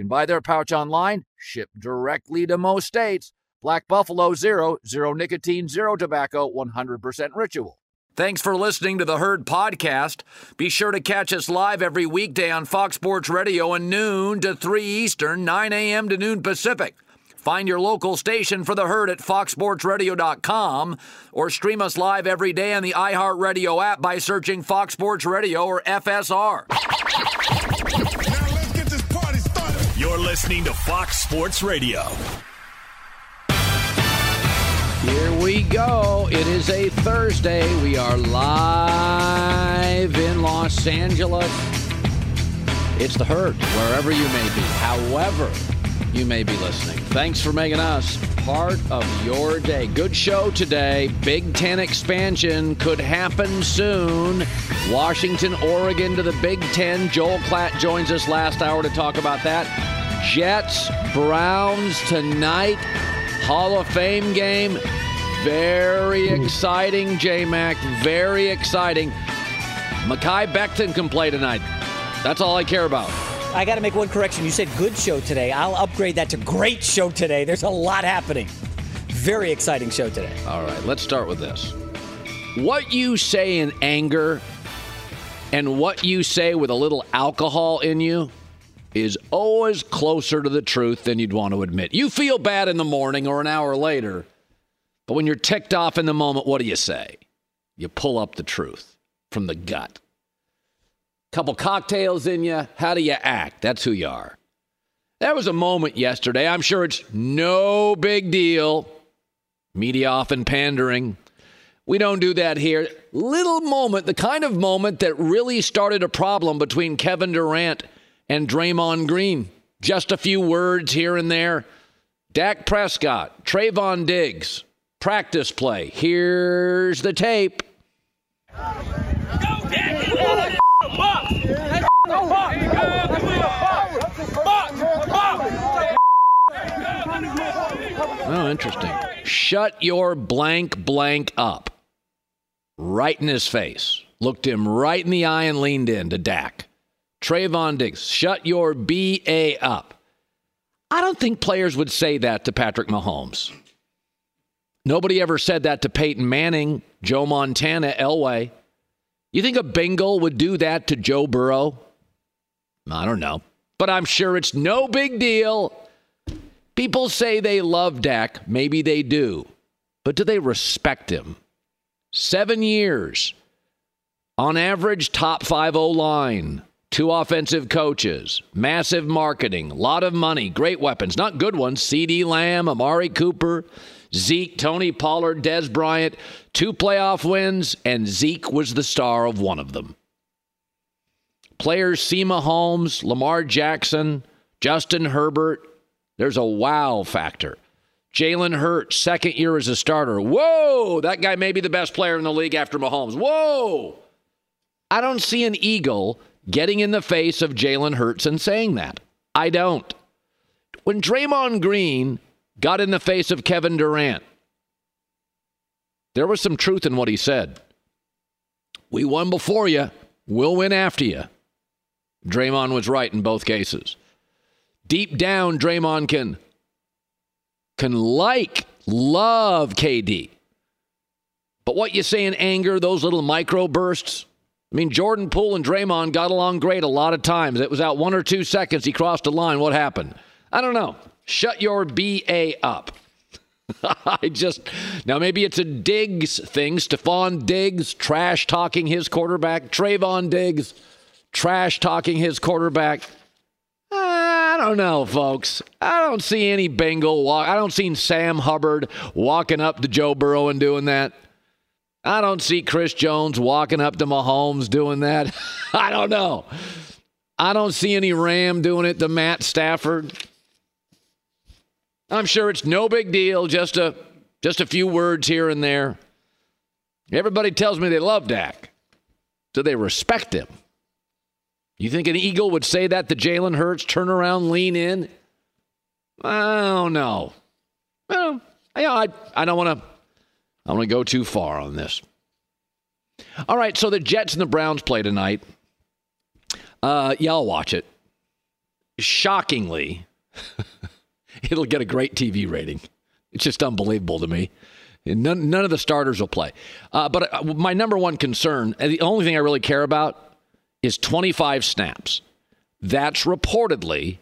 Can buy their pouch online, shipped directly to most states. Black Buffalo Zero, zero nicotine, zero tobacco, 100% ritual. Thanks for listening to the Herd Podcast. Be sure to catch us live every weekday on Fox Sports Radio at noon to 3 Eastern, 9 a.m. to noon Pacific. Find your local station for the herd at foxsportsradio.com or stream us live every day on the iHeartRadio app by searching Fox Sports Radio or FSR. Listening to Fox Sports Radio. Here we go. It is a Thursday. We are live in Los Angeles. It's the herd, wherever you may be, however you may be listening. Thanks for making us part of your day. Good show today. Big Ten expansion could happen soon. Washington, Oregon to the Big Ten. Joel Klatt joins us last hour to talk about that. Jets, Browns tonight. Hall of Fame game. Very hmm. exciting, J Mac. Very exciting. Mekhi Becton can play tonight. That's all I care about. I got to make one correction. You said good show today. I'll upgrade that to great show today. There's a lot happening. Very exciting show today. All right, let's start with this. What you say in anger and what you say with a little alcohol in you is always closer to the truth than you'd want to admit. You feel bad in the morning or an hour later, but when you're ticked off in the moment, what do you say? You pull up the truth from the gut. Couple cocktails in you. How do you act? That's who you are. There was a moment yesterday. I'm sure it's no big deal. Media often pandering. We don't do that here. Little moment, the kind of moment that really started a problem between Kevin Durant and Draymond Green. Just a few words here and there. Dak Prescott, Trevon Diggs, practice play. Here's the tape. Oh, interesting. Shut your blank blank up. Right in his face. Looked him right in the eye and leaned in to Dak. Trevon Diggs, shut your BA up. I don't think players would say that to Patrick Mahomes. Nobody ever said that to Peyton Manning, Joe Montana, Elway. You think a Bengal would do that to Joe Burrow? I don't know. But I'm sure it's no big deal. People say they love Dak. Maybe they do. But do they respect him? Seven years. On average, top five O line. Two offensive coaches, massive marketing, a lot of money, great weapons, not good ones. CD Lamb, Amari Cooper, Zeke, Tony Pollard, Dez Bryant, two playoff wins, and Zeke was the star of one of them. Players see Holmes, Lamar Jackson, Justin Herbert. There's a wow factor. Jalen Hurts, second year as a starter. Whoa, that guy may be the best player in the league after Mahomes. Whoa. I don't see an Eagle getting in the face of Jalen Hurts and saying that. I don't. when Draymond Green got in the face of Kevin Durant, there was some truth in what he said. We won before you, we'll win after you. Draymond was right in both cases. Deep down, Draymond can can like, love KD. But what you say in anger, those little micro bursts, I mean, Jordan Poole and Draymond got along great a lot of times. It was out one or two seconds. He crossed a line. What happened? I don't know. Shut your BA up. I just now maybe it's a Diggs thing. Stefon Diggs trash talking his quarterback. Trevon Diggs trash talking his quarterback. I don't know, folks. I don't see any Bengal walk. I don't see Sam Hubbard walking up to Joe Burrow and doing that. I don't see Chris Jones walking up to Mahomes doing that. I don't know. I don't see any Ram doing it to Matt Stafford. I'm sure it's no big deal, just a just a few words here and there. Everybody tells me they love Dak. Do they respect him? You think an Eagle would say that to Jalen Hurts, turn around, lean in? I don't know. Well, I, I don't want to I want to go too far on this. All right, so the Jets and the Browns play tonight. Uh, yeah, I'll watch it. Shockingly, it'll get a great TV rating. It's just unbelievable to me. None, none of the starters will play. Uh, but uh, my number one concern, the only thing I really care about, is 25 snaps. That's reportedly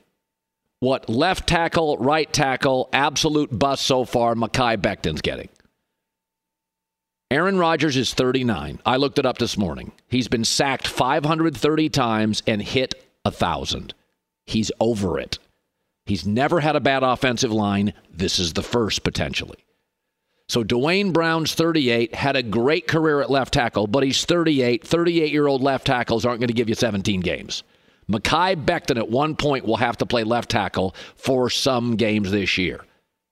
what left tackle, right tackle, absolute bust so far, Mekhi Becton's getting. Aaron Rodgers is 39. I looked it up this morning. He's been sacked 530 times and hit a 1,000. He's over it. He's never had a bad offensive line. This is the first, potentially. So Duane Brown's 38, had a great career at left tackle, but he's 38. 38 year old left tackles aren't going to give you 17 games. Mekhi Becton at one point will have to play left tackle for some games this year.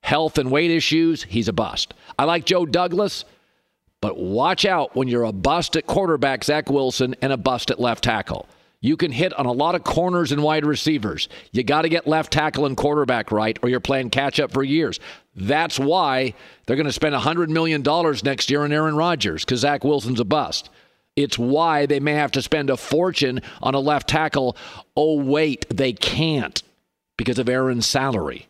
Health and weight issues, he's a bust. I like Joe Douglas. But watch out when you're a bust at quarterback, Zach Wilson, and a bust at left tackle. You can hit on a lot of corners and wide receivers. You got to get left tackle and quarterback right, or you're playing catch up for years. That's why they're going to spend $100 million next year on Aaron Rodgers, because Zach Wilson's a bust. It's why they may have to spend a fortune on a left tackle. Oh, wait, they can't because of Aaron's salary.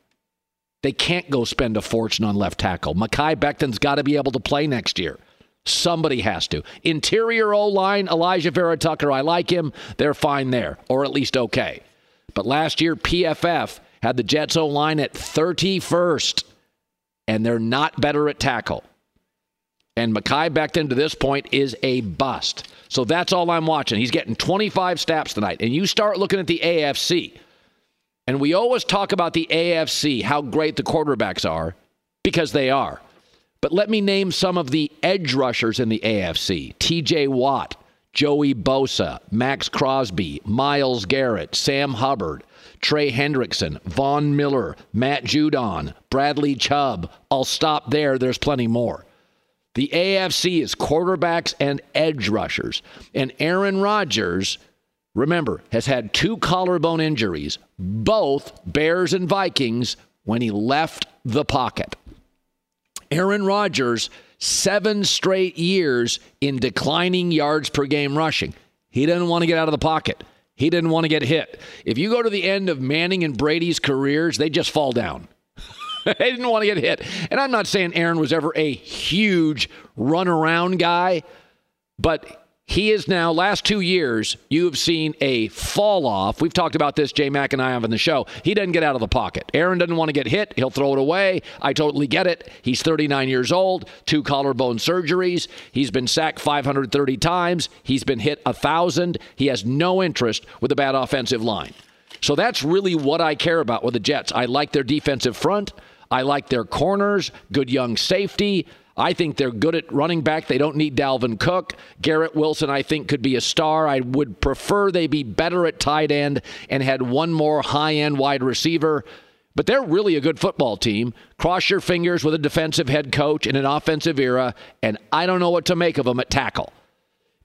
They can't go spend a fortune on left tackle. Mekhi Becton's got to be able to play next year. Somebody has to. Interior O line, Alijah Vera-Tucker, I like him. They're fine there, or at least okay. But last year, PFF had the Jets O line at 31st, and they're not better at tackle. And Mekhi Becton to this point is a bust. So that's all I'm watching. He's getting 25 snaps tonight. And you start looking at the AFC. And we always talk about the AFC, how great the quarterbacks are, because they are. But let me name some of the edge rushers in the AFC TJ Watt, Joey Bosa, Maxx Crosby, Myles Garrett, Sam Hubbard, Trey Hendrickson, Von Miller, Matt Judon, Bradley Chubb. I'll stop there. There's plenty more. The AFC is quarterbacks and edge rushers. And Aaron Rodgers, remember, has had two collarbone injuries, both Bears and Vikings, when he left the pocket. Aaron Rodgers, seven straight years in declining yards per game rushing. He didn't want to get out of the pocket. He didn't want to get hit. If you go to the end of Manning and Brady's careers, they just fall down. they didn't want to get hit. And I'm not saying Aaron was ever a huge run around guy, but he is now, last two years, you have seen a fall off. We've talked about this, Jay Mac and I have on the show. He doesn't get out of the pocket. Aaron doesn't want to get hit. He'll throw it away. I totally get it. He's 39 years old, two collarbone surgeries. He's been sacked 530 times. He's been hit a 1,000. He has no interest with a bad offensive line. So that's really what I care about with the Jets. I like their defensive front. I like their corners, good young safety. I think they're good at running back. They don't need Dalvin Cook. Garrett Wilson, I think, could be a star. I would prefer they be better at tight end and had one more high end wide receiver. But they're really a good football team. Cross your fingers with a defensive head coach in an offensive era, and I don't know what to make of them at tackle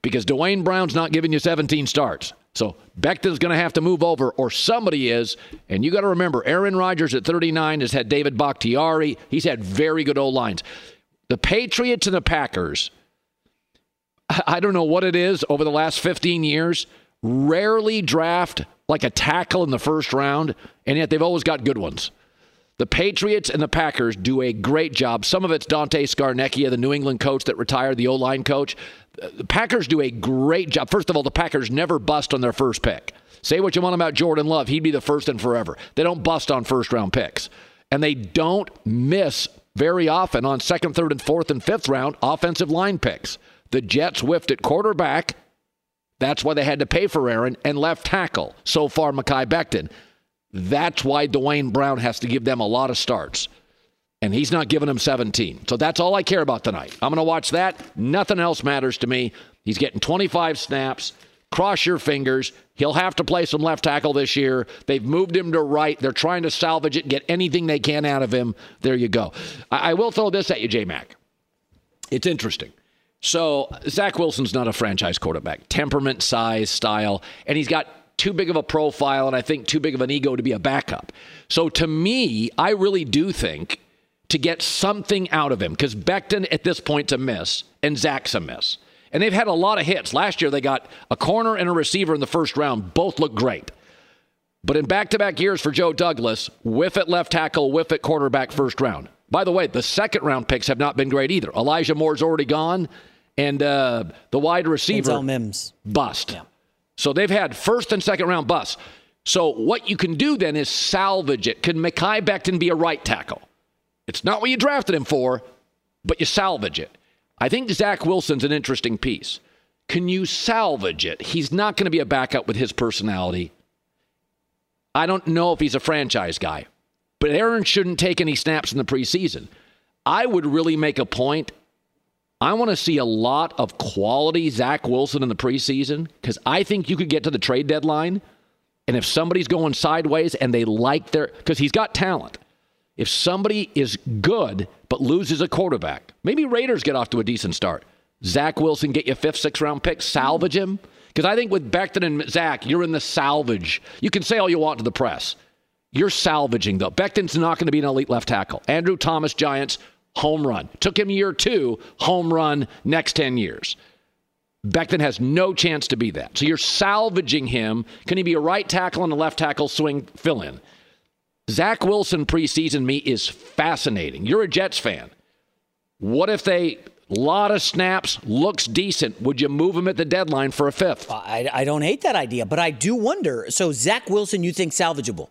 because Duane Brown's not giving you 17 starts. So Becton's going to have to move over, or somebody is. And you got to remember, Aaron Rodgers at 39 has had David Bakhtiari. He's had very good old lines. The Patriots and the Packers, I don't know what it is over the last 15 years, rarely draft like a tackle in the first round, and yet they've always got good ones. The Patriots and the Packers do a great job. Some of it's Dante Scarnecchia, the New England coach that retired, the O line coach. The Packers do a great job. First of all, the Packers never bust on their first pick. Say what you want about Jordan Love, he'd be the first and forever. They don't bust on first round picks. And they don't miss very often on second, third, and fourth and fifth round offensive line picks. The Jets whiffed at quarterback. That's why they had to pay for Aaron and left tackle. So far, Mekhi Becton. That's why Duane Brown has to give them a lot of starts. And he's not giving them 17. So that's all I care about tonight. I'm going to watch that. Nothing else matters to me. He's getting 25 snaps. Cross your fingers. He'll have to play some left tackle this year. They've moved him to right. They're trying to salvage it, get anything they can out of him. There you go. I, I will throw this at you, J Mac. It's interesting. So Zach Wilson's not a franchise quarterback. Temperament, size, style, and he's got too big of a profile and I think too big of an ego to be a backup. So to me, I really do think to get something out of him because Becton at this point's a miss and Zach's a miss. And they've had a lot of hits. Last year they got a corner and a receiver in the first round. Both look great. But in back to back years for Joe Douglas, whiff at left tackle, whiff at quarterback first round. By the way, the second round picks have not been great either. Elijah Moore's already gone, and uh, the wide receiver Denzel Mims bust. Yeah. So they've had first and second round busts. So what you can do then is salvage it. Can Mekhi Becton be a right tackle? It's not what you drafted him for, but you salvage it. I think Zach Wilson's an interesting piece. Can you salvage it? He's not going to be a backup with his personality. I don't know if he's a franchise guy, but Aaron shouldn't take any snaps in the preseason. I would really make a point I want to see a lot of quality Zach Wilson in the preseason because I think you could get to the trade deadline. And if somebody's going sideways and they like their, because he's got talent. If somebody is good but loses a quarterback, maybe Raiders get off to a decent start. Zach Wilson get you fifth, sixth round pick, salvage him. Because I think with Becton and Zach, you're in the salvage. You can say all you want to the press. You're salvaging, though. Becton's not going to be an elite left tackle. Andrew Thomas, Giants, home run. Took him year two, home run, next 10 years. Becton has no chance to be that. So you're salvaging him. Can he be a right tackle and a left tackle swing fill in? Zach Wilson preseason me is fascinating. You're a Jets fan. What if they lot of snaps, looks decent. Would you move him at the deadline for a fifth? I, I don't hate that idea, but I do wonder. So Zach Wilson, you think salvageable?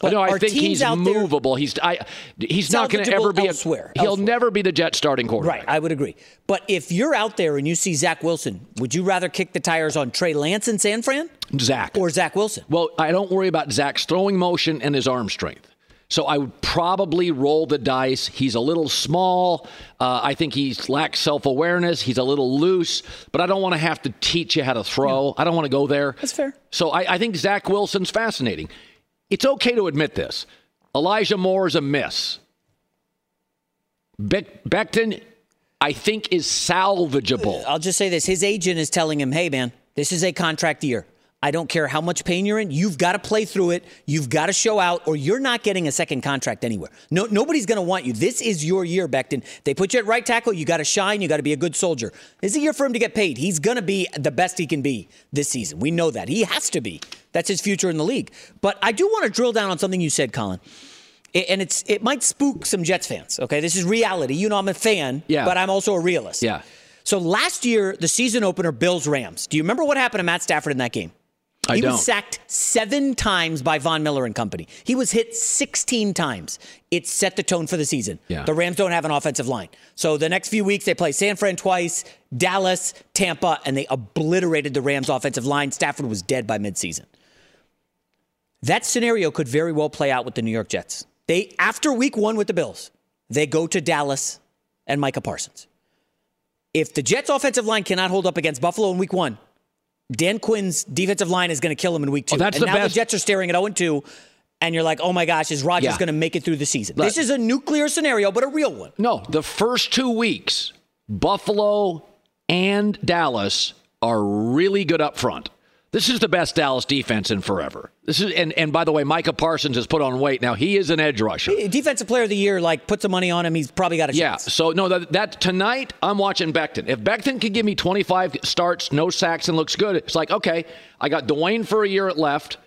But no, I think he's movable. He's I, he's not going to ever be elsewhere. A, he'll elsewhere. never be the Jet starting quarterback. Right, I would agree. But if you're out there and you see Zach Wilson, would you rather kick the tires on Trey Lance in San Fran? Zach or Zach Wilson? Well, I don't worry about Zach's throwing motion and his arm strength. So I would probably roll the dice. He's a little small. Uh, I think he lacks self awareness. He's a little loose, but I don't want to have to teach you how to throw. I don't want to go there. That's fair. So I, I think Zach Wilson's fascinating. It's okay to admit this. Elijah Moore is a miss. Be- Becton, I think, is salvageable. I'll just say this his agent is telling him, hey, man, this is a contract year. I don't care how much pain you're in. You've got to play through it. You've got to show out, or you're not getting a second contract anywhere. No, nobody's going to want you. This is your year, Becton. They put you at right tackle. You got to shine. You got to be a good soldier. This is a year for him to get paid. He's going to be the best he can be this season. We know that. He has to be. That's his future in the league. But I do want to drill down on something you said, Colin. And it's it might spook some Jets fans. Okay, this is reality. You know, I'm a fan, yeah. but I'm also a realist. Yeah. So last year, the season opener, Bills Rams. Do you remember what happened to Matt Stafford in that game? I he don't. was sacked seven times by Von Miller and company. He was hit 16 times. It set the tone for the season. Yeah. The Rams don't have an offensive line. So the next few weeks, they play San Fran twice, Dallas, Tampa, and they obliterated the Rams' offensive line. Stafford was dead by midseason. That scenario could very well play out with the New York Jets. They, after week one with the Bills, they go to Dallas and Micah Parsons. If the Jets' offensive line cannot hold up against Buffalo in week one, Dan Quinn's defensive line is going to kill him in week oh, two. Oh, that's and the now best. the Jets are staring at 0 2, and you're like, oh my gosh, is Rodgers Yeah. going to make it through the season? Right. This is a nuclear scenario, but a real one. No, the first two weeks, Buffalo and Dallas are really good up front. This is the best Dallas defense in forever. This is and, and by the way, Micah Parsons has put on weight. Now he is an edge rusher. Defensive player of the year, like put some money on him. He's probably got a Yeah. chance. Yeah. So no, that, that tonight I'm watching Becton. If Becton can give me 25 starts, no sacks, and looks good, it's like okay, I got Duane for a year at left.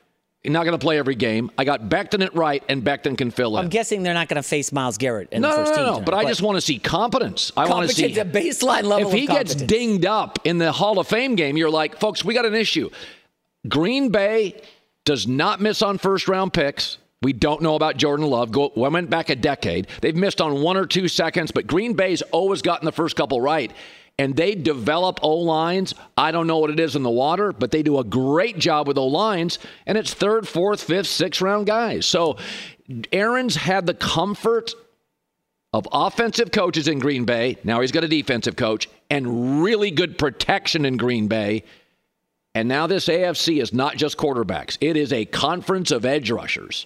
He's not going to play every game. I got Becton at right, and Becton can fill in. I'm guessing they're not going to face Myles Garrett in no, the no, first no, team. no. tonight, But I just want to see competence. I want to see the baseline level. if he gets dinged up in the Hall of Fame game, you're like, folks, we got an issue. Green Bay does not miss on first round picks. We don't know about Jordan Love. Go, we went back a decade. They've missed on one or two seconds, but Green Bay's always gotten the first couple right. And they develop O lines. I don't know what it is in the water, but they do a great job with O lines. And it's third, fourth, fifth, sixth round guys. So Aaron's had the comfort of offensive coaches in Green Bay. Now he's got a defensive coach and really good protection in Green Bay. And now this AFC is not just quarterbacks, it is a conference of edge rushers.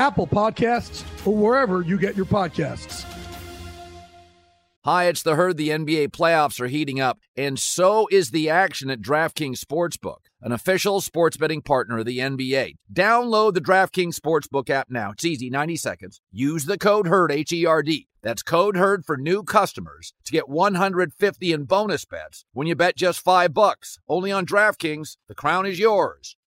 Apple Podcasts, or wherever you get your podcasts. Hi, it's the herd. The NBA playoffs are heating up, and so is the action at DraftKings Sportsbook, an official sports betting partner of the NBA. Download the DraftKings Sportsbook app now. It's easy, 90 seconds. Use the code HERD, H E R D. That's code HERD for new customers to get 150 in bonus bets when you bet just 5 bucks. Only on DraftKings. The crown is yours.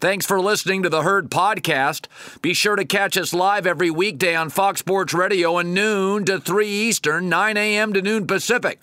Thanks for listening to the Herd Podcast. Be sure to catch us live every weekday on Fox Sports Radio at noon to 3 Eastern, 9 a.m. to noon Pacific.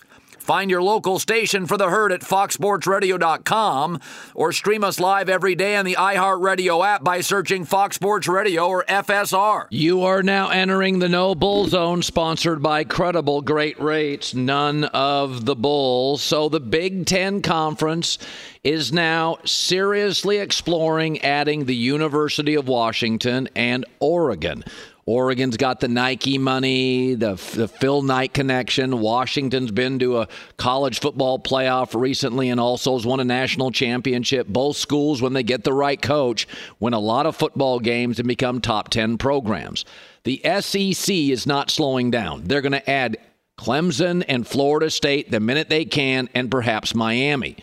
Find your local station for the herd at foxsportsradio.com or stream us live every day on the iHeartRadio app by searching Fox Sports Radio or FSR. You are now entering the No Bull Zone, sponsored by Credible Great Rates, none of the Bulls. So the Big Ten Conference is now seriously exploring adding the University of Washington and Oregon. Oregon's got the Nike money, the, the Phil Knight connection. Washington's been to a college football playoff recently and also has won a national championship. Both schools, when they get the right coach, win a lot of football games and become top 10 programs. The SEC is not slowing down. They're going to add Clemson and Florida State the minute they can, and perhaps Miami.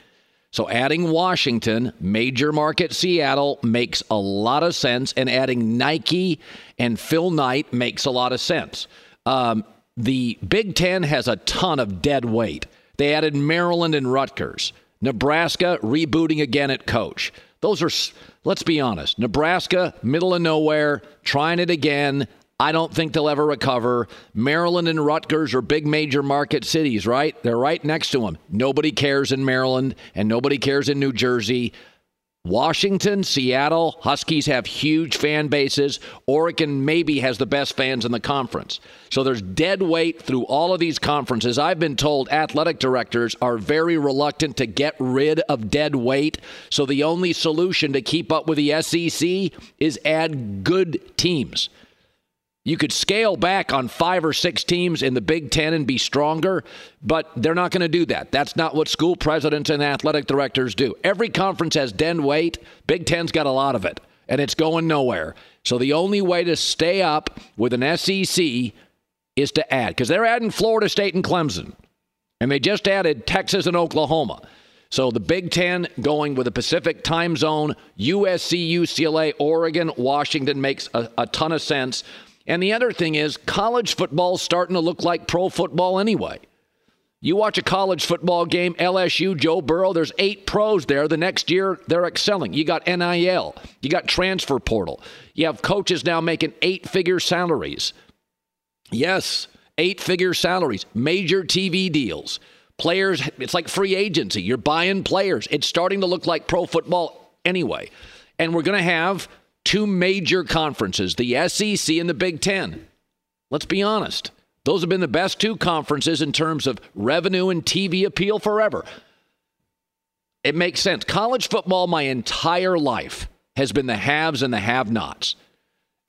So adding Washington, major market Seattle makes a lot of sense, and adding Nike and Phil Knight makes a lot of sense. Um, the Big Ten has a ton of dead weight. They added Maryland and Rutgers. Nebraska rebooting again at coach. Those are, let's be honest, Nebraska, middle of nowhere, trying it again. I don't think they'll ever recover. Maryland and Rutgers are big major market cities, right? They're right next to them. Nobody cares in Maryland and nobody cares in New Jersey. Washington, Seattle, Huskies have huge fan bases. Oregon maybe has the best fans in the conference. So there's dead weight through all of these conferences. I've been told athletic directors are very reluctant to get rid of dead weight. So the only solution to keep up with the SEC is add good teams. You could scale back on five or six teams in the Big Ten and be stronger, but they're not going to do that. That's not what school presidents and athletic directors do. Every conference has den weight. Big Ten's got a lot of it, and it's going nowhere. So the only way to stay up with an SEC is to add, because they're adding Florida State and Clemson, and they just added Texas and Oklahoma. So the Big Ten going with a Pacific time zone, USC, UCLA, Oregon, Washington makes a, a ton of sense. And the other thing is, college football's starting to look like pro football anyway. You watch a college football game, LSU, Joe Burrow, there's eight pros there. The next year, they're excelling. You got NIL, you got transfer portal. You have coaches now making eight figure salaries. Yes, eight figure salaries, major TV deals. Players, it's like free agency. You're buying players. It's starting to look like pro football anyway. And we're going to have two major conferences, the SEC and the Big Ten. Let's be honest. Those have been the best two conferences in terms of revenue and TV appeal forever. It makes sense. College football, my entire life, has been the haves and the have nots.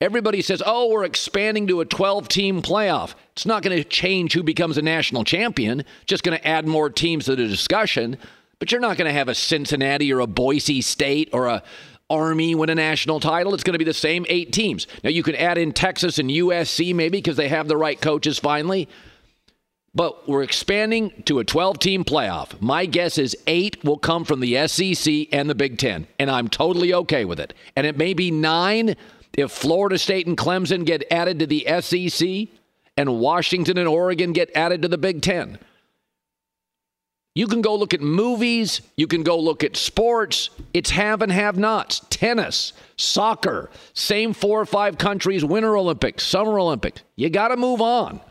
Everybody says, oh, we're expanding to a 12 team playoff. It's not going to change who becomes a national champion, just going to add more teams to the discussion. But you're not going to have a Cincinnati or a Boise State or a, Army win a national title, it's going to be the same eight teams. Now, you can add in Texas and USC maybe because they have the right coaches finally. But we're expanding to a 12 team playoff. My guess is eight will come from the SEC and the Big Ten, and I'm totally okay with it. And it may be nine if Florida State and Clemson get added to the SEC and Washington and Oregon get added to the Big Ten. You can go look at movies. You can go look at sports. It's have and have nots. Tennis, soccer, same four or five countries, Winter Olympics, Summer Olympics. You got to move on.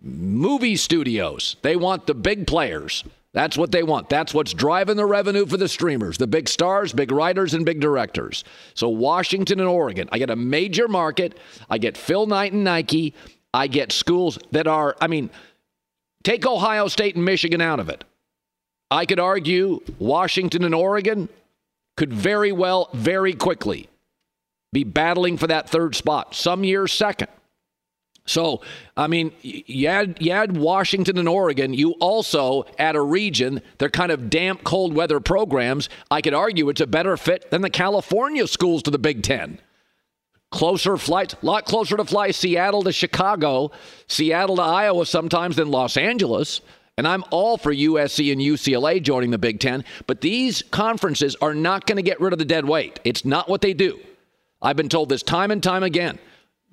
Movie studios, they want the big players. That's what they want. That's what's driving the revenue for the streamers, the big stars, big writers, and big directors. So, Washington and Oregon, I get a major market. I get Phil Knight and Nike. I get schools that are, I mean, take Ohio State and Michigan out of it. I could argue Washington and Oregon could very well, very quickly be battling for that third spot, some years second. So, I mean, you add, you add Washington and Oregon, you also add a region, they're kind of damp, cold weather programs. I could argue it's a better fit than the California schools to the Big Ten. Closer flights, a lot closer to fly Seattle to Chicago, Seattle to Iowa sometimes than Los Angeles. And I'm all for USC and UCLA joining the Big Ten, but these conferences are not going to get rid of the dead weight. It's not what they do. I've been told this time and time again.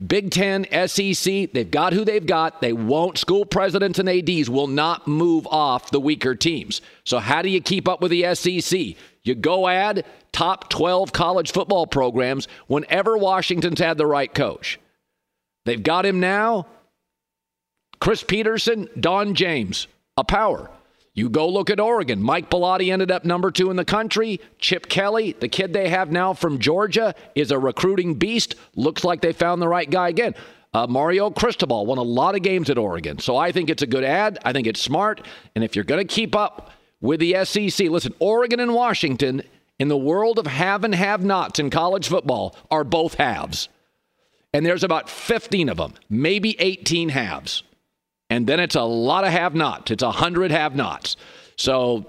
Big Ten, SEC, they've got who they've got. They won't, school presidents and ADs will not move off the weaker teams. So, how do you keep up with the SEC? You go add top 12 college football programs whenever Washington's had the right coach. They've got him now. Chris Peterson, Don James a power. You go look at Oregon. Mike Bellotti ended up number two in the country. Chip Kelly, the kid they have now from Georgia, is a recruiting beast. Looks like they found the right guy again. Uh, Mario Cristobal won a lot of games at Oregon. So I think it's a good ad. I think it's smart. And if you're going to keep up with the SEC, listen, Oregon and Washington in the world of have and have nots in college football are both halves. And there's about 15 of them, maybe 18 halves. And then it's a lot of have nots. It's a 100 have nots. So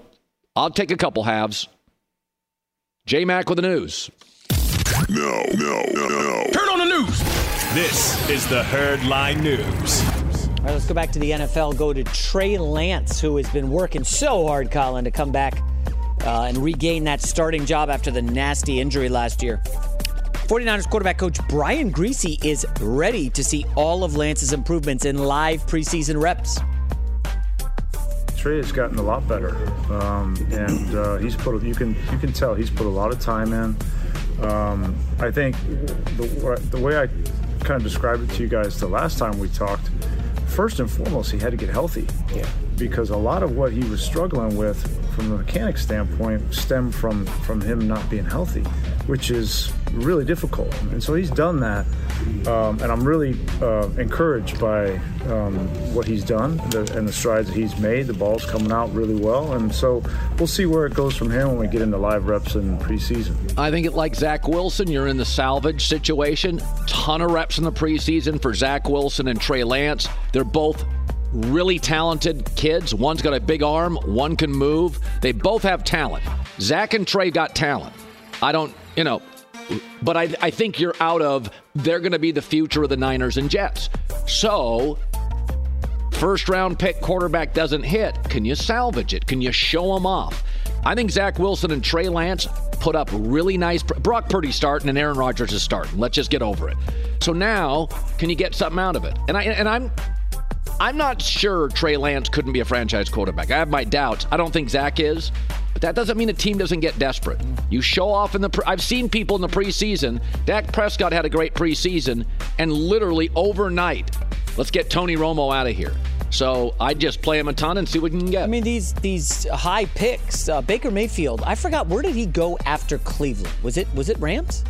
I'll take a couple halves. J Mac with the news. No, no, no, no. Turn on the news. This is the Herd Line News. All right, let's go back to the NFL. Go to Trey Lance, who has been working so hard, Colin, to come back uh, and regain that starting job after the nasty injury last year. 49ers quarterback coach Brian Griese is ready to see all of Lance's improvements in live preseason reps. Trey has gotten a lot better, um, and uh, he's put. You can you can tell he's put a lot of time in. Um, I think the, the way I kind of described it to you guys the last time we talked, first and foremost, he had to get healthy. Yeah. Because a lot of what he was struggling with from a mechanic standpoint stemmed from from him not being healthy, which is really difficult. And so he's done that, um, and I'm really uh, encouraged by um, what he's done the, and the strides that he's made. The ball's coming out really well, and so we'll see where it goes from here when we get into live reps in preseason. I think it like Zach Wilson, you're in the salvage situation. Ton of reps in the preseason for Zach Wilson and Trey Lance. They're both really talented kids. One's got a big arm, one can move. They both have talent. Zach and Trey got talent. I don't, you know, but I, I think you're out of they're going to be the future of the Niners and Jets. So, first round pick quarterback doesn't hit. Can you salvage it? Can you show them off? I think Zach Wilson and Trey Lance put up really nice. Brock Purdy starting and Aaron Rodgers is starting. Let's just get over it. So now, can you get something out of it? And I and I'm I'm not sure Trey Lance couldn't be a franchise quarterback. I have my doubts. I don't think Zach is. But that doesn't mean a team doesn't get desperate. You show off in the. Pre- I've seen people in the preseason. Dak Prescott had a great preseason, and literally overnight, let's get Tony Romo out of here. So I just play him a ton and see what we can get. I mean, these these high picks. Uh, Baker Mayfield. I forgot where did he go after Cleveland? Was it was it Rams?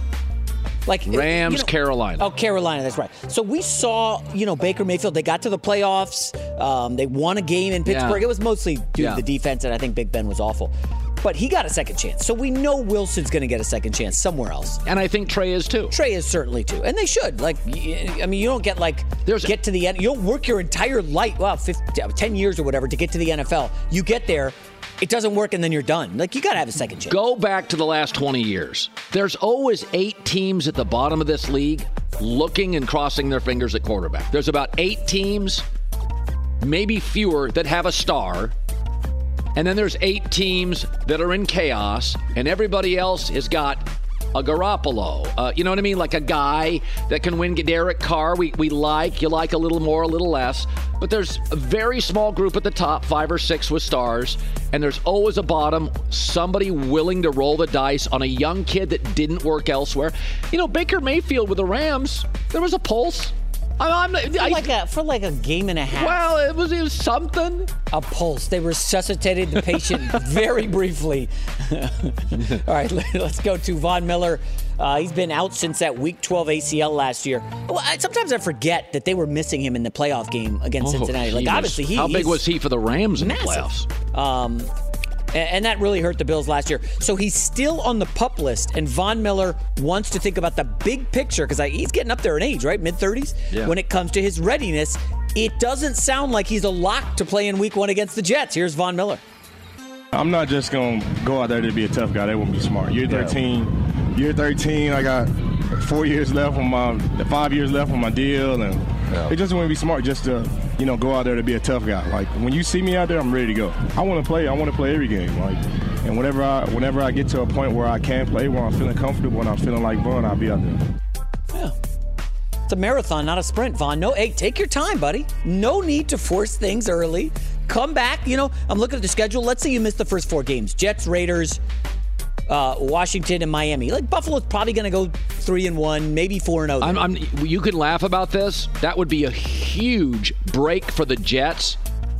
Like Rams, you know, Carolina. Oh, Carolina, that's right. So we saw, you know, Baker Mayfield. They got to the playoffs. Um, they won a game in Pittsburgh. Yeah. It was mostly due Yeah. to the defense, and I think Big Ben was awful. But he got a second chance. So we know Wilson's going to get a second chance somewhere else. And I think Trey is too. Trey is certainly too, and they should. Like, I mean, you don't get like There's get to the end. You don't work your entire life, well, 50, 10 years or whatever, to get to the NFL. You get there, it doesn't work, and then you're done. Like, you got to have a second chance. Go back to the last 20 years. There's always eight teams at the bottom of this league looking and crossing their fingers at quarterback. There's about eight teams, maybe fewer, that have a star. And then there's eight teams that are in chaos, and everybody else has got a Garoppolo. Uh, you know what I mean? Like a guy that can win. Derek Carr, we, we like. You like a little more, a little less. But there's a very small group at the top, five or six with stars. And there's always a bottom, somebody willing to roll the dice on a young kid that didn't work elsewhere. You know, Baker Mayfield with the Rams, there was a pulse. I'm, I'm, For I, like a for like a game and a half. well, it was, it was something. a pulse. They resuscitated the patient very briefly. All right, let- let's go to Von Miller. Uh, he's been out since that Week 12 ACL last year. Well, I, sometimes I forget that they were missing him in the playoff game against Oh, Cincinnati. Like he was- obviously, he how big was he for the Rams in massive. the playoffs? Um, a- and that really hurt the Bills last year. So he's still on the pup list, and Von Miller wants to think about the big picture because he's getting up there in age, right? Mid 30s? Yeah. When it comes to his readiness, it doesn't sound like he's a lock to play in week one against the Jets. Here's Von Miller. I'm not just gonna go out there to be a tough guy. That wouldn't be smart. You're 13. You're 13. I got four years left on my, five years left on my deal, and it just wouldn't be smart just to, you know, go out there to be a tough guy. Like when you see me out there, I'm ready to go. I want to play. I want to play every game. Like, and whenever I, whenever I get to a point where I can play, where I'm feeling comfortable, and I'm feeling like fun, I'll be out there. Yeah. It's a marathon, not a sprint, Von. No, hey, take your time, buddy. No need to force things early. Come back. You know, I'm looking at the schedule. Let's say you miss the first four games Jets, Raiders, uh, Washington, and Miami. Like, Buffalo's probably going to go three and one, maybe four and oh. I'm, I'm, you can laugh about this. That would be a huge break for the Jets.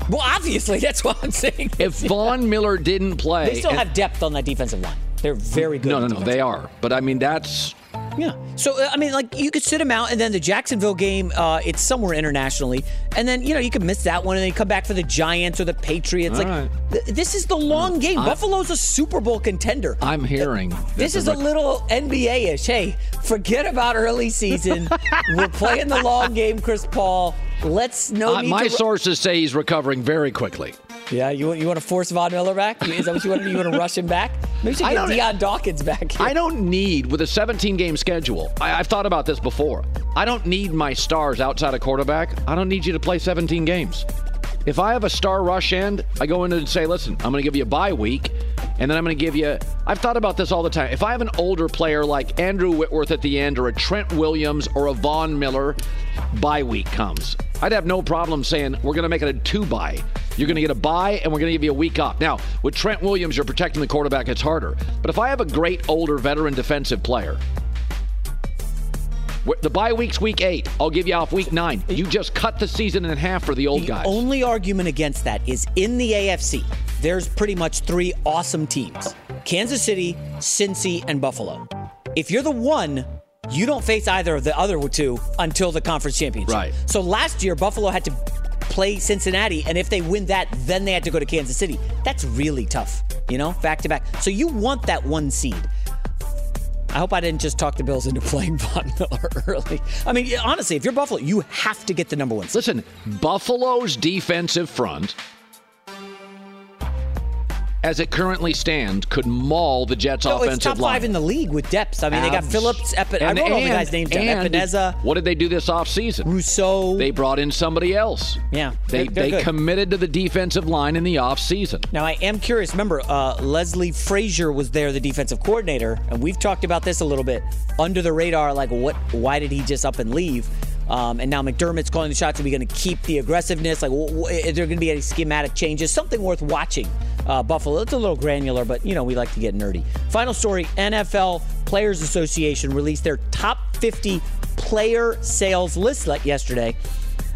Well, obviously, that's what I'm saying. If Von Miller didn't play, They still and- have depth on that defensive line. They're very good. No, no, no, they are. But I mean, that's Yeah. So uh, I mean, like you could sit him out, and then the Jacksonville game, uh, it's somewhere internationally, and then you know you could miss that one, and then you come back for the Giants or the Patriots. All like right. th- this is the long game. I- Buffalo's a Super Bowl contender. I'm hearing. This is a little NBA ish. Hey, forget about early season. We're playing the long game, Chris Paul. Let's no Uh, my to. sources say he's recovering very quickly. yeah, you want you want to force Von Miller back? Is that what you want to do? You want to rush him back? Maybe you should get Dion Dawkins back. Here. I don't need, with a 17 game schedule, I, I've thought about this before. I don't need my stars outside of quarterback. I don't need you to play 17 games. If I have a star rush end, I go in and say, listen, I'm going to give you a bye week, and then I'm going to give you. I've thought about this all the time. If I have an older player like Andrew Whitworth at the end, or a Trent Williams, or a Von Miller, bye week comes. I'd have no problem saying, we're going to make it a two bye. You're going to get a bye, and we're going to give you a week off. Now, with Trent Williams, you're protecting the quarterback, it's harder. But if I have a great older veteran defensive player, the bye week's week eight. I'll give you off week nine. You just cut the season in half for the old the guys. The only argument against that is in the AFC, there's pretty much three awesome teams Kansas City, Cincy, and Buffalo. If you're the one, you don't face either of the other two until the conference championship. Right. So last year, Buffalo had to play Cincinnati, and if they win that, then they had to go to Kansas City. That's really tough, you know, back to back. So you want that one seed. I hope I didn't just talk the Bills into playing Von Miller early. I mean, honestly, if you're Buffalo, you have to get the number one. Listen, Buffalo's defensive front, as it currently stands, could maul the Jets' No, offensive it's top line. five in the league with depth. I mean, they got Phillips, Epi- I and- wrote all the guys' names down. Epenesa, What did they do this offseason? Rousseau. They brought in somebody else. Yeah, They, they're- they're they good. committed to the defensive line in the offseason. Now, I am curious. Remember, uh, Leslie Frazier was there, the defensive coordinator, and we've talked about this a little bit under the radar. Like, what? Why did he just up and leave? Um, and now McDermott's calling the shots. Are we going to keep the aggressiveness? Like, is there going to be any schematic changes? Something worth watching. Uh, Buffalo. It's a little granular, but you know we like to get nerdy. Final story: NFL Players Association released their top 50 player sales list yesterday.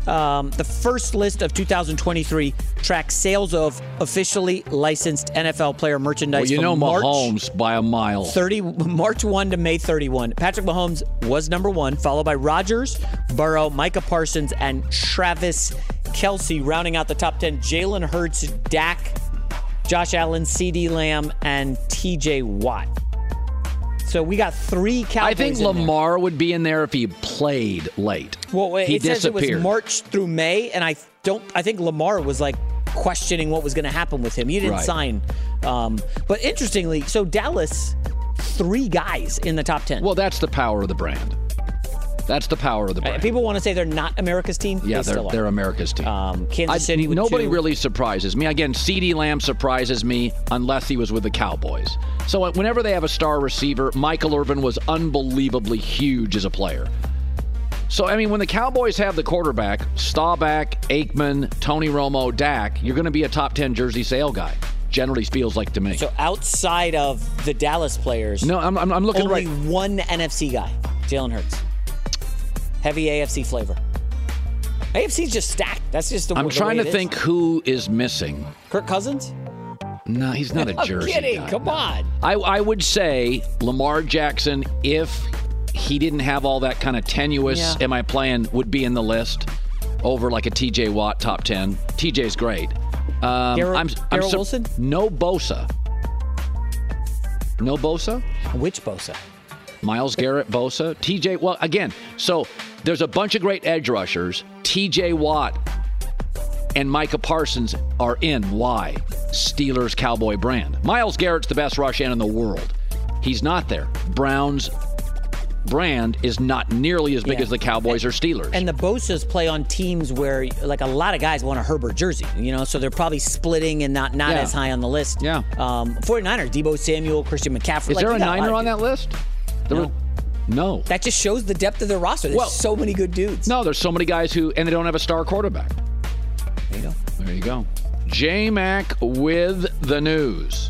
Um, the first list of 2023 tracks sales of officially licensed NFL player merchandise. Well, you from know March Mahomes by a mile. 30 March 1 to May 31. Patrick Mahomes was number one, followed by Rodgers, Burrow, Micah Parsons, and Travis Kelce, rounding out the top 10. Jalen Hurts, Dak, Josh Allen, CeeDee Lamb, and T.J. Watt. So we got three Cowboys. I think. Lamar would be in there if he played late. Well, he it says it was. March through May, and I don't. I think Lamar was like questioning what was going to happen with him. He didn't Right. sign. Um, but interestingly, so Dallas, three guys in the top ten. Well, that's the power of the brand. That's the power of the brand. People want to say they're not America's team. Yeah, they are. they're America's team. Um, Kansas I- City. Nobody two. really surprises me. Again, CeeDee Lamb surprises me unless he was with the Cowboys. So uh, whenever they have a star receiver, Michael Irvin was unbelievably huge as a player. So I mean, when the Cowboys have the quarterback, Staubach, Aikman, Tony Romo, Dak, you're going to be a top ten jersey sale guy. Generally feels like to me. So outside of the Dallas players, no, I'm, I'm, I'm looking only right. one NFC guy, Jalen Hurts. Heavy AFC flavor. AFC's just stacked. That's just the I'm the trying way to it is. think who is missing. Kirk Cousins. No, he's not a I'm jersey kidding. guy. Come on. I, I would say Lamar Jackson, if he didn't have all that kind of tenuous, Yeah. am I playing, would be in the list over like a TJ Watt top 10. TJ's great. Um, Garrett- I'm, I'm Garrett sur- Wilson? No Bosa. No Bosa? Which Bosa? Myles Garrett, Bosa, TJ. Well, again, so there's a bunch of great edge rushers. TJ Watt and Micah Parsons are in. Why? Steelers Cowboy brand. Myles Garrett's the best rush end in the world. He's not there. Brown's brand is not nearly as big Yeah. as the Cowboys or Steelers. And the Bosa's play on teams where, like, a lot of guys want a Herbert jersey, you know, so they're probably splitting and not not Yeah. as high on the list. Yeah. Um, 49ers, Deebo Samuel, Christian McCaffrey. is like, there a Niner of on that list? There No. were- no. That just shows the depth of their roster. There's Well- so many good dudes. No, there's so many guys who, and they don't have a star quarterback. There you go. There you go. J Mac with the news.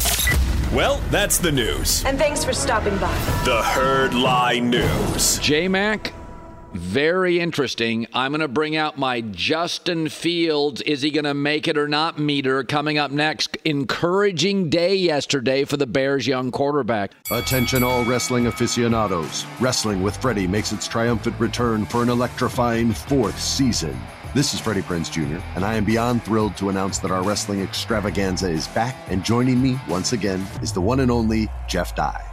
Well, that's the news. And thanks for stopping by. The Herd Lie News. J Mac, Very interesting. I'm going to bring out my Justin Fields. Is he going to make it or not meter coming up next? Encouraging day yesterday for the Bears' young quarterback. Attention, all wrestling aficionados. Wrestling with Freddie makes its triumphant return for an electrifying fourth season. This is Freddie Prinze Jr., and I am beyond thrilled to announce that our wrestling extravaganza is back, and joining me once again is the one and only Jeff Dye.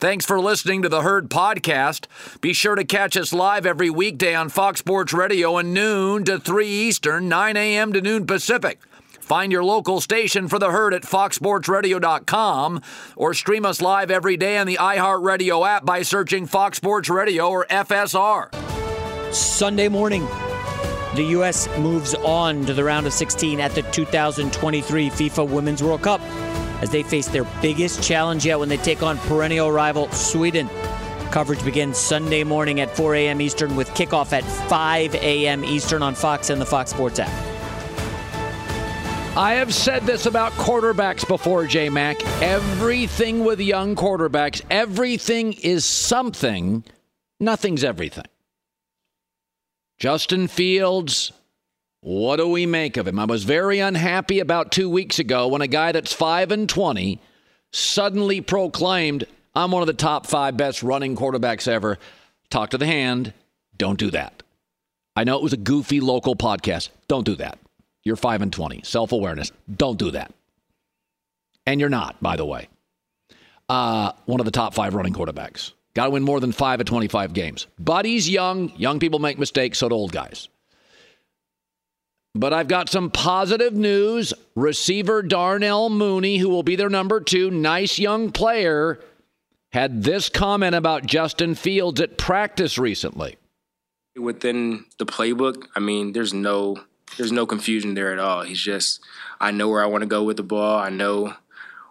Thanks for listening to the Herd Podcast. Be sure to catch us live every weekday on Fox Sports Radio at noon to 3 Eastern, 9 a.m. to noon Pacific. Find your local station for the herd at foxsportsradio.com or stream us live every day on the iHeartRadio app by searching Fox Sports Radio or FSR. Sunday morning, the U.S. moves on to the round of 16 at the 2023 FIFA Women's World Cup as they face their biggest challenge yet when they take on perennial rival Sweden. Coverage begins Sunday morning at 4 a.m. Eastern with kickoff at 5 a.m. Eastern on Fox and the Fox Sports app. I have said this about quarterbacks before, J Mac. Everything with young quarterbacks, everything is something, nothing's everything. Justin Fields, what do we make of him? I was very unhappy about two weeks ago when a guy that's 5 and 20 suddenly proclaimed, I'm one of the top five best running quarterbacks ever. Talk to the hand. Don't do that. I know it was a goofy local podcast. Don't do that. You're 5 and 20. Self awareness. Don't do that. And you're not, by the way. Uh, one of the top five running quarterbacks. Got to win more than five of 25 games. But young. Young people make mistakes, so do old guys. But I've got some positive news. Receiver Darnell Mooney, who will be their number two, nice young player, had this comment about Justin Fields at practice recently. Within the playbook, I mean, there's no there's no confusion there at all. He's just I know where I want to go with the ball. I know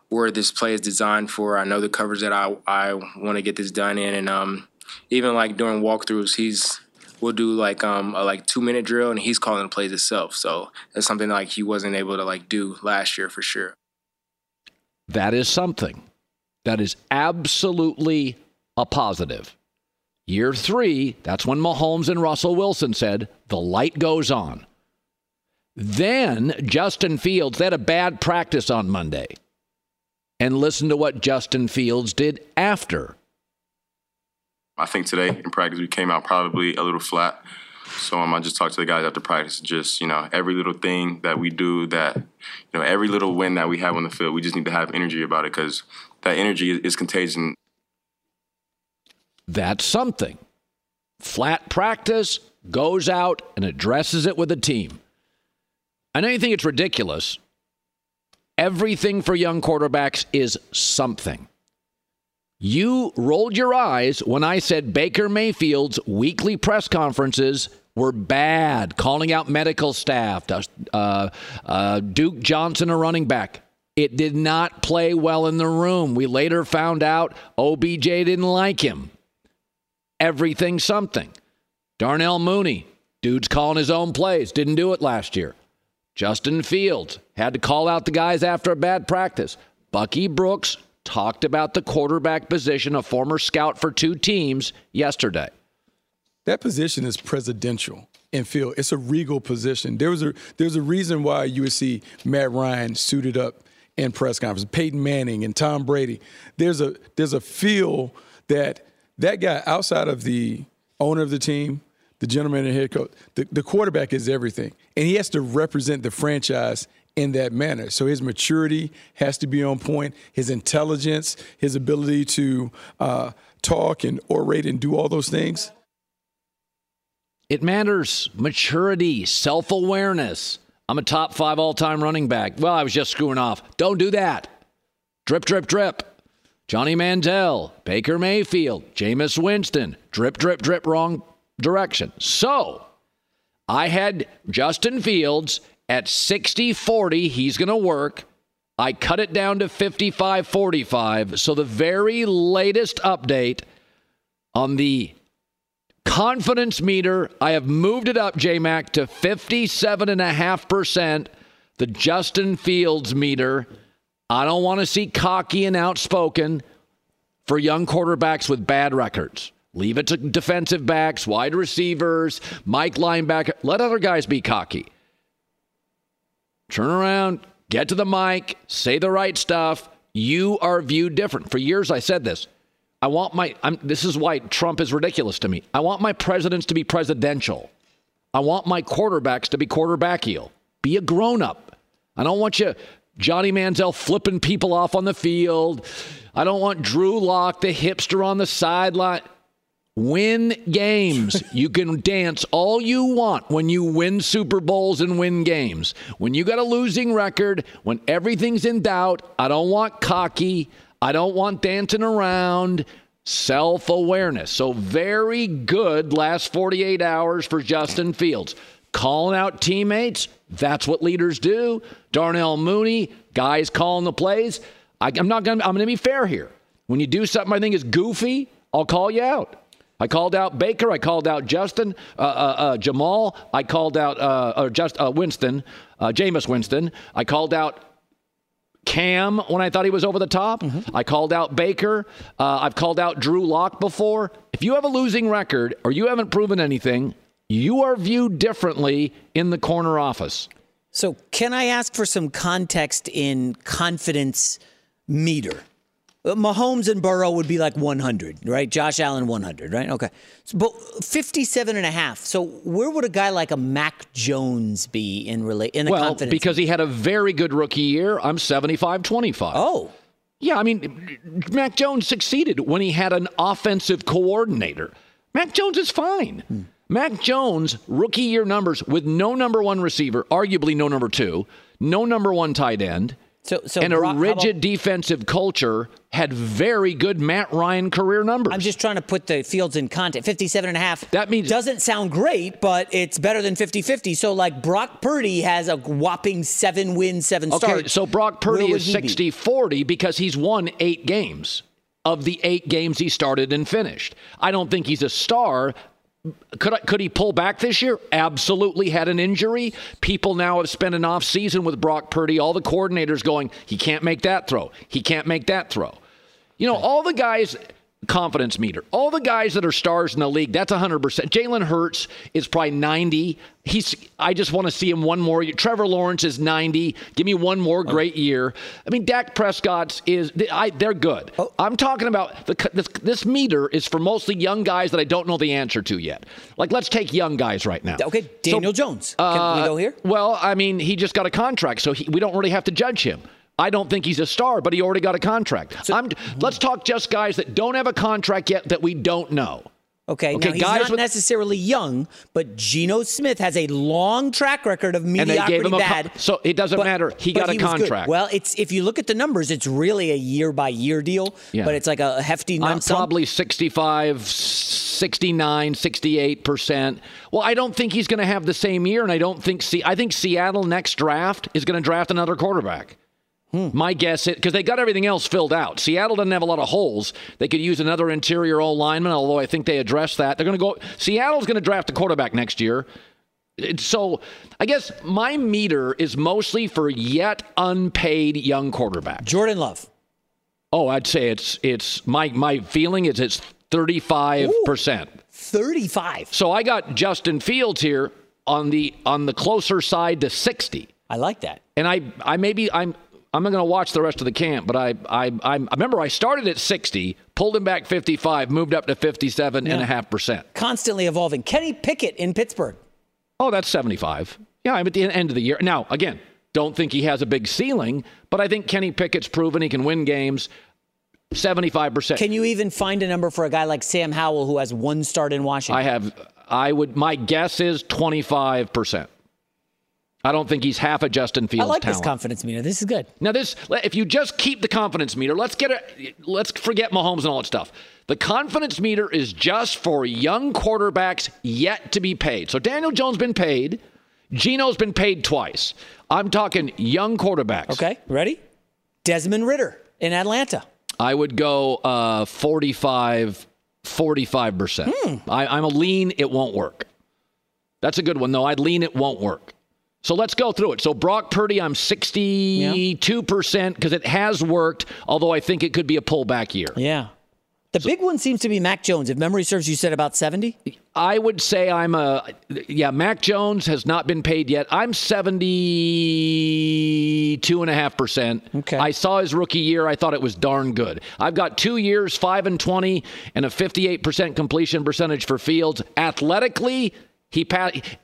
where this play is designed for. I know the coverage that I I want to get this done in, and um, even like during walkthroughs, he's we'll do like um a like two minute drill and he's calling the plays himself. So that's something like he wasn't able to like do last year for sure. That is something. That is absolutely a positive. Year three, that's when Mahomes and Russell Wilson said, the light goes on. Then Justin Fields, they had a bad practice on Monday. And listen to what Justin Fields did after. I think today in practice we came out probably a little flat. So um, I just talked to the guys after practice. Just you know, every little thing that we do, that you know, every little win that we have on the field, we just need to have energy about it because that energy is, is contagious. That's something. Flat practice goes out and addresses it with the team. I know you think it's ridiculous. Everything for young quarterbacks is something. You rolled your eyes when I said Baker Mayfield's weekly press conferences were bad, calling out medical staff, uh, uh, Duke Johnson, a running back. It did not play well in the room. We later found out OBJ didn't like him. Everything something. Darnell Mooney, dude's calling his own plays, didn't do it last year. Justin Fields had to call out the guys after a bad practice. Bucky Brooks talked about the quarterback position, a former scout for two teams, yesterday. That position is presidential in field. It's a regal position. There was a there's a reason why you would see Matt Ryan suited up in press conference, Peyton Manning and Tom Brady. There's a there's a feel that that guy outside of the owner of the team, the gentleman and head coach, the, the quarterback is everything. And he has to represent the franchise in that manner. So his maturity has to be on point, his intelligence, his ability to uh, talk and orate and do all those things. It matters. Maturity, self awareness. I'm a top five all time running back. Well, I was just screwing off. Don't do that. Drip, drip, drip. Johnny Manziel, Baker Mayfield, Jameis Winston. Drip, drip, drip, wrong direction. So I had Justin Fields at 60 40, he's going to work. I cut it down to 55 45. So the very latest update on the confidence meter, I have moved it up, JMac, to 57.5%. The Justin Fields meter. I don't want to see cocky and outspoken for young quarterbacks with bad records. Leave it to defensive backs, wide receivers, Mike linebacker. Let other guys be cocky turn around, get to the mic, say the right stuff. You are viewed different. For years, I said this. I want my, I'm, this is why Trump is ridiculous to me. I want my presidents to be presidential. I want my quarterbacks to be quarterbackial. Be a grown up. I don't want you, Johnny Manziel, flipping people off on the field. I don't want Drew Lock, the hipster on the sideline. Win games. you can dance all you want when you win Super Bowls and win games. When you got a losing record, when everything's in doubt, I don't want cocky. I don't want dancing around. Self awareness. So, very good last 48 hours for Justin Fields. Calling out teammates, that's what leaders do. Darnell Mooney, guys calling the plays. I, am not going to, I'm going to be fair here. When you do something I think is goofy, I'll call you out. I called out Baker. I called out Justin, uh, uh, uh, Jamal. I called out uh, uh just uh, Winston, Jameis Winston. I called out Cam when I thought he was over the top. Mm-hmm. I called out Baker. I've called out Drew Lock before. If you have a losing record or you haven't proven anything, you are viewed differently in the corner office. So, can I ask for some context in confidence meter? Uh, Mahomes and Burrow would be like 100, right? Josh Allen 100, right? Okay. So, but 57 and a half. So where would a guy like a Mac Jones be in relate in the well, confidence? because he had a very good rookie year. I'm 75-25. Oh. Yeah, I mean, Mac Jones succeeded when he had an offensive coordinator. Mac Jones is fine. Hmm. Mac Jones, rookie year numbers with no number one receiver, arguably no number two, no number one tight end so, so and a Brock, rigid about, defensive culture had very good Matt Ryan career numbers. I'm just trying to put the fields in context. 57 and a half. That means doesn't sound great, but it's better than 50-50. So like Brock Purdy has a whopping 7 wins, 7 okay, starts. so Brock Purdy is 60-40 be? because he's won 8 games of the 8 games he started and finished. I don't think he's a star Could I, could he pull back this year? Absolutely. Had an injury. People now have spent an off season with Brock Purdy. All the coordinators going, he can't make that throw. He can't make that throw. You know, all the guys confidence meter. All the guys that are stars in the league, that's 100%. Jalen Hurts is probably 90. He's I just want to see him one more year. Trevor Lawrence is 90. Give me one more great year. I mean, Dak Prescott's is I, they're good. I'm talking about the, this, this meter is for mostly young guys that I don't know the answer to yet. Like let's take young guys right now. Okay, Daniel so, Jones. Can uh, we go here? Well, I mean, he just got a contract, so he, we don't really have to judge him. I don't think he's a star, but he already got a contract. So, let's talk just guys that don't have a contract yet that we don't know. Okay, okay now he's guys not with, necessarily young, but Geno Smith has a long track record of mediocrity and they gave him bad. A, so it doesn't but, matter. He got a he contract. Well, it's if you look at the numbers, it's really a year by year deal, yeah. but it's like a hefty I'm probably 65, 69, 68%. Well, I don't think he's going to have the same year, and I don't think see I think Seattle next draft is going to draft another quarterback. Hmm. My guess is because they got everything else filled out. Seattle doesn't have a lot of holes. They could use another interior O lineman, although I think they addressed that. They're going to go. Seattle's going to draft a quarterback next year. So I guess my meter is mostly for yet unpaid young quarterback. Jordan Love. Oh, I'd say it's it's my my feeling is it's thirty five percent. Thirty five. So I got Justin Fields here on the on the closer side to sixty. I like that. And I I maybe I'm I'm not going to watch the rest of the camp, but I, I, I, remember I started at 60, pulled him back 55, moved up to 57 yeah. and a half percent. Constantly evolving. Kenny Pickett in Pittsburgh. Oh, that's 75. Yeah, I'm at the end of the year. Now, again, don't think he has a big ceiling, but I think Kenny Pickett's proven he can win games. 75%. Can you even find a number for a guy like Sam Howell who has one start in Washington? I have I would my guess is 25%. I don't think he's half a Justin Fields. I like talent. this confidence meter. This is good. Now, this if you just keep the confidence meter, let's get it. Let's forget Mahomes and all that stuff. The confidence meter is just for young quarterbacks yet to be paid. So Daniel Jones been paid. Geno's been paid twice. I'm talking young quarterbacks. Okay, ready? Desmond Ridder in Atlanta. I would go uh, 45, 45%. Hmm. I, I'm a lean, it won't work. That's a good one, though. I'd lean, it won't work. So let's go through it. So Brock Purdy, I'm 62% because it has worked, although I think it could be a pullback year. Yeah. The so, big one seems to be Mac Jones. If memory serves, you said about 70? I would say I'm a, yeah, Mac Jones has not been paid yet. I'm 72.5%. Okay. I saw his rookie year. I thought it was darn good. I've got two years, 5 and 20, and a 58% completion percentage for Fields. Athletically, he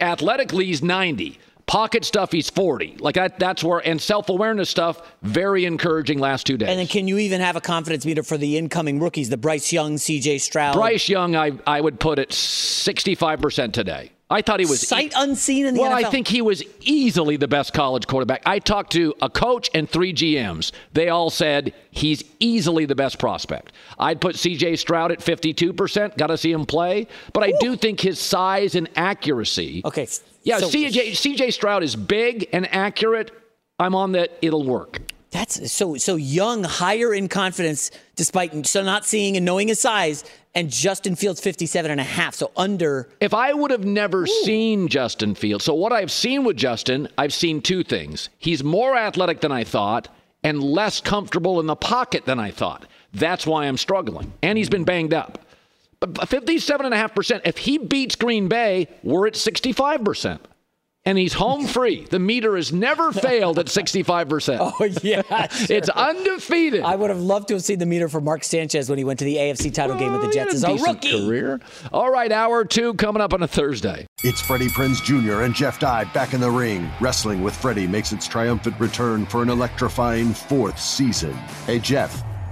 athletically, he's 90. Pocket stuff, he's 40. Like that, that's where, and self awareness stuff, very encouraging last two days. And then can you even have a confidence meter for the incoming rookies, the Bryce Young, CJ Stroud? Bryce Young, I, I would put at 65% today. I thought he was sight e- unseen in the well, NFL. I think he was easily the best college quarterback. I talked to a coach and three GMs. They all said he's easily the best prospect. I'd put CJ Stroud at 52%. Got to see him play, but I Ooh. do think his size and accuracy. Okay. Yeah, so, CJ CJ Stroud is big and accurate. I'm on that. It'll work. That's so so young, higher in confidence, despite so not seeing and knowing his size. And Justin Fields 57 and a half, so under. If I would have never Ooh. seen Justin Fields, so what I've seen with Justin, I've seen two things. He's more athletic than I thought and less comfortable in the pocket than I thought. That's why I'm struggling. And he's been banged up. 57.5%. If he beats Green Bay, we're at 65%. And he's home free. The meter has never failed at 65%. Oh, yeah. Sure. it's undefeated. I would have loved to have seen the meter for Mark Sanchez when he went to the AFC title game with the Jets as a rookie. career. All right, hour two coming up on a Thursday. It's Freddie Prinze Jr. and Jeff Dye back in the ring. Wrestling with Freddie makes its triumphant return for an electrifying fourth season. Hey, Jeff.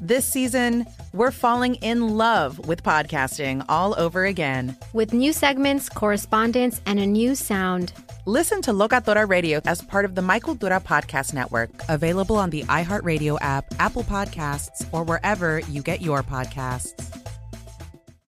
This season, we're falling in love with podcasting all over again. With new segments, correspondence, and a new sound. Listen to Locatora Radio as part of the My Cultura Podcast Network, available on the iHeartRadio app, Apple Podcasts, or wherever you get your podcasts.